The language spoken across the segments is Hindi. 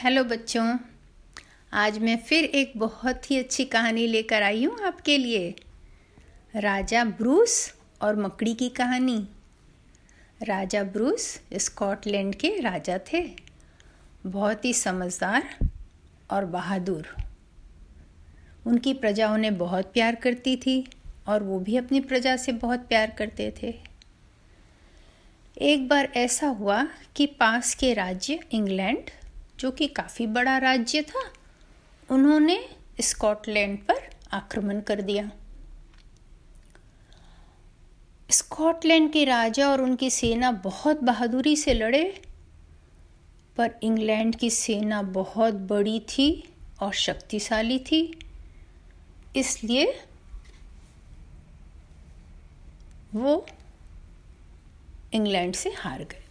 हेलो बच्चों, आज मैं फिर एक बहुत ही अच्छी कहानी लेकर आई हूँ आपके लिए। राजा ब्रूस और मकड़ी की कहानी। राजा ब्रूस स्कॉटलैंड के राजा थे। बहुत ही समझदार और बहादुर। उनकी प्रजा उन्हें बहुत प्यार करती थी और वो भी अपनी प्रजा से बहुत प्यार करते थे। एक बार ऐसा हुआ कि पास के राज्य इंग्लैंड जो कि काफ़ी बड़ा राज्य था, उन्होंने स्कॉटलैंड पर आक्रमण कर दिया। स्कॉटलैंड के राजा और उनकी सेना बहुत बहादुरी से लड़े, पर इंग्लैंड की सेना बहुत बड़ी थी और शक्तिशाली थी। इसलिए वो इंग्लैंड से हार गए।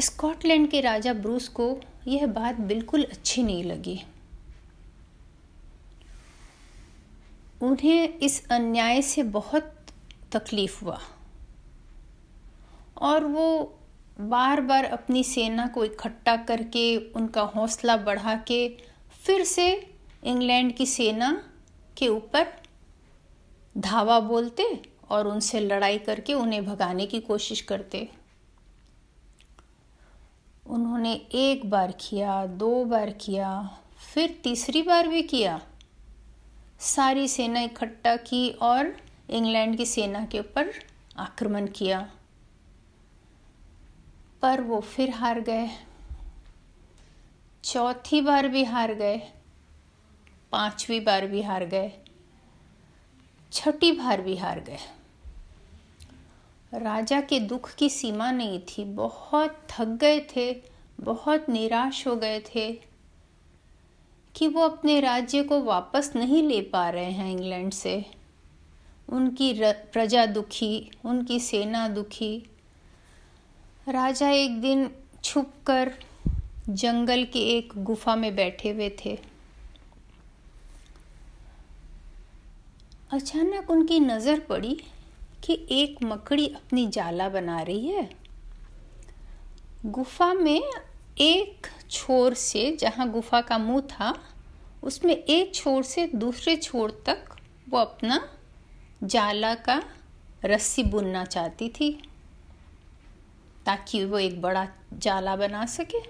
स्कॉटलैंड के राजा ब्रूस को यह बात बिल्कुल अच्छी नहीं लगी। उन्हें इस अन्याय से बहुत तकलीफ़ हुआ। और वो बार बार अपनी सेना को इकट्ठा करके, उनका हौसला बढ़ा के, फिर से इंग्लैंड की सेना के ऊपर धावा बोलते और उनसे लड़ाई करके उन्हें भगाने की कोशिश करते। उन्होंने एक बार किया, दो बार किया, फिर तीसरी बार भी किया। सारी सेना इकट्ठा की और इंग्लैंड की सेना के ऊपर आक्रमण किया। पर वो फिर हार गए। चौथी बार भी हार गए। पांचवी बार भी हार गए। छठी बार भी हार गए। राजा के दुख की सीमा नहीं थी। बहुत थक गए थे। बहुत निराश हो गए थे कि वो अपने राज्य को वापस नहीं ले पा रहे हैं इंग्लैंड से। उनकी प्रजा दुखी, उनकी सेना दुखी। राजा एक दिन छुपकर जंगल के एक गुफा में बैठे हुए थे। अचानक उनकी नज़र पड़ी कि एक मकड़ी अपनी जाला बना रही है। गुफा में एक छोर से जहाँ गुफा का मुँह था, उसमें एक छोर से दूसरे छोर तक वो अपना जाला का रस्सी बुनना चाहती थी, ताकि वो एक बड़ा जाला बना सके।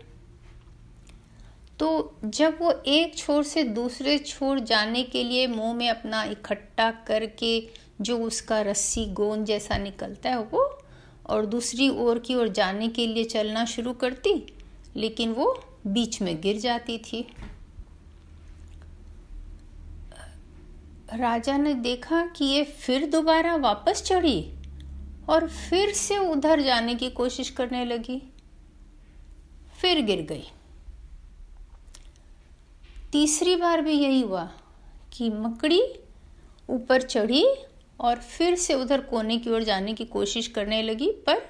तो जब वो एक छोर से दूसरे छोर जाने के लिए मुँह में अपना इकट्ठा करके जो उसका रस्सी गोंद जैसा निकलता है वो, और दूसरी ओर की ओर जाने के लिए चलना शुरू करती लेकिन वो बीच में गिर जाती थी। राजा ने देखा कि ये फिर दोबारा वापस चढ़ी और फिर से उधर जाने की कोशिश करने लगी। फिर गिर गई। तीसरी बार भी यही हुआ कि मकड़ी ऊपर चढ़ी और फिर से उधर कोने की ओर जाने की कोशिश करने लगी, पर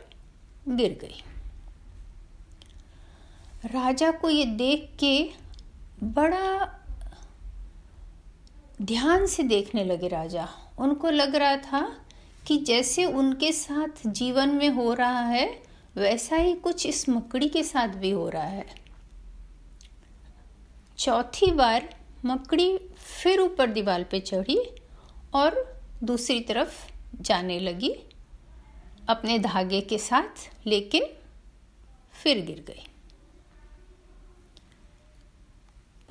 गिर गई। राजा को ये देख के बड़ा ध्यान से देखने लगे राजा। उनको लग रहा था कि जैसे उनके साथ जीवन में हो रहा है, वैसा ही कुछ इस मकड़ी के साथ भी हो रहा है। चौथी बार मकड़ी फिर ऊपर दीवार पे चढ़ी और दूसरी तरफ़ जाने लगी, अपने धागे के साथ लेकिन फिर गिर गई।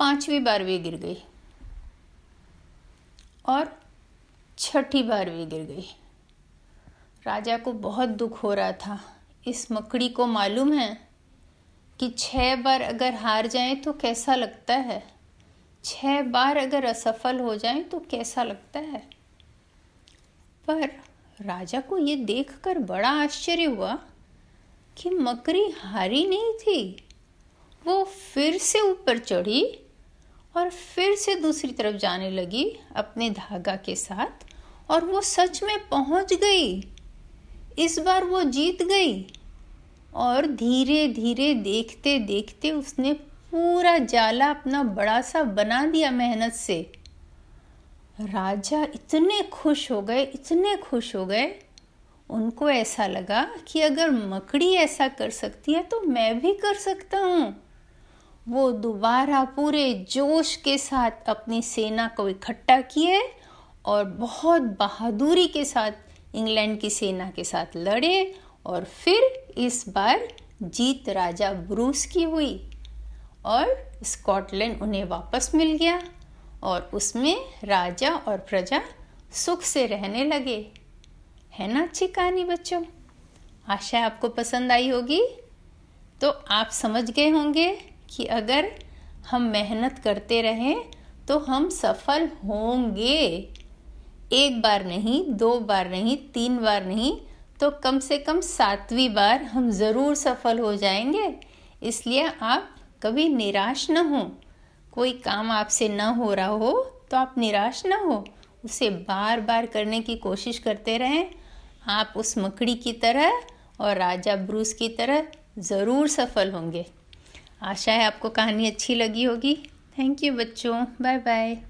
पांचवी बार भी गिर गई और छठी बार भी गिर गई। राजा को बहुत दुख हो रहा था। इस मकड़ी को मालूम है कि छह बार अगर हार जाए तो कैसा लगता है? छह बार अगर असफल हो जाए तो कैसा लगता है? पर राजा को ये देखकर बड़ा आश्चर्य हुआ कि मकड़ी हारी नहीं थी। वो फिर से ऊपर चढ़ी और फिर से दूसरी तरफ़ जाने लगी अपने धागा के साथ और वो सच में पहुँच गई। इस बार वो जीत गई और धीरे धीरे देखते देखते उसने पूरा जाला अपना बड़ा सा बना दिया मेहनत से। राजा इतने खुश हो गए, इतने खुश हो गए। उनको ऐसा लगा कि अगर मकड़ी ऐसा कर सकती है तो मैं भी कर सकता हूँ। वो दोबारा पूरे जोश के साथ अपनी सेना को इकट्ठा किए और बहुत बहादुरी के साथ इंग्लैंड की सेना के साथ लड़े और फिर इस बार जीत राजा ब्रूस की हुई और स्कॉटलैंड उन्हें वापस मिल गया और उसमें राजा और प्रजा सुख से रहने लगे। है ना अच्छी कहानी बच्चों? आशा आपको पसंद आई होगी? तो आप समझ गए होंगे कि अगर हम मेहनत करते रहें तो हम सफल होंगे। एक बार नहीं, दो बार नहीं, तीन बार नहीं तो कम से कम सातवीं बार हम ज़रूर सफल हो जाएँगे। इसलिए आप कभी निराश न हो। कोई काम आपसे न हो रहा हो तो आप निराश न हो। उसे बार बार करने की कोशिश करते रहें। आप उस मकड़ी की तरह और राजा ब्रूस की तरह ज़रूर सफल होंगे। आशा है आपको कहानी अच्छी लगी होगी। थैंक यू बच्चों। Bye bye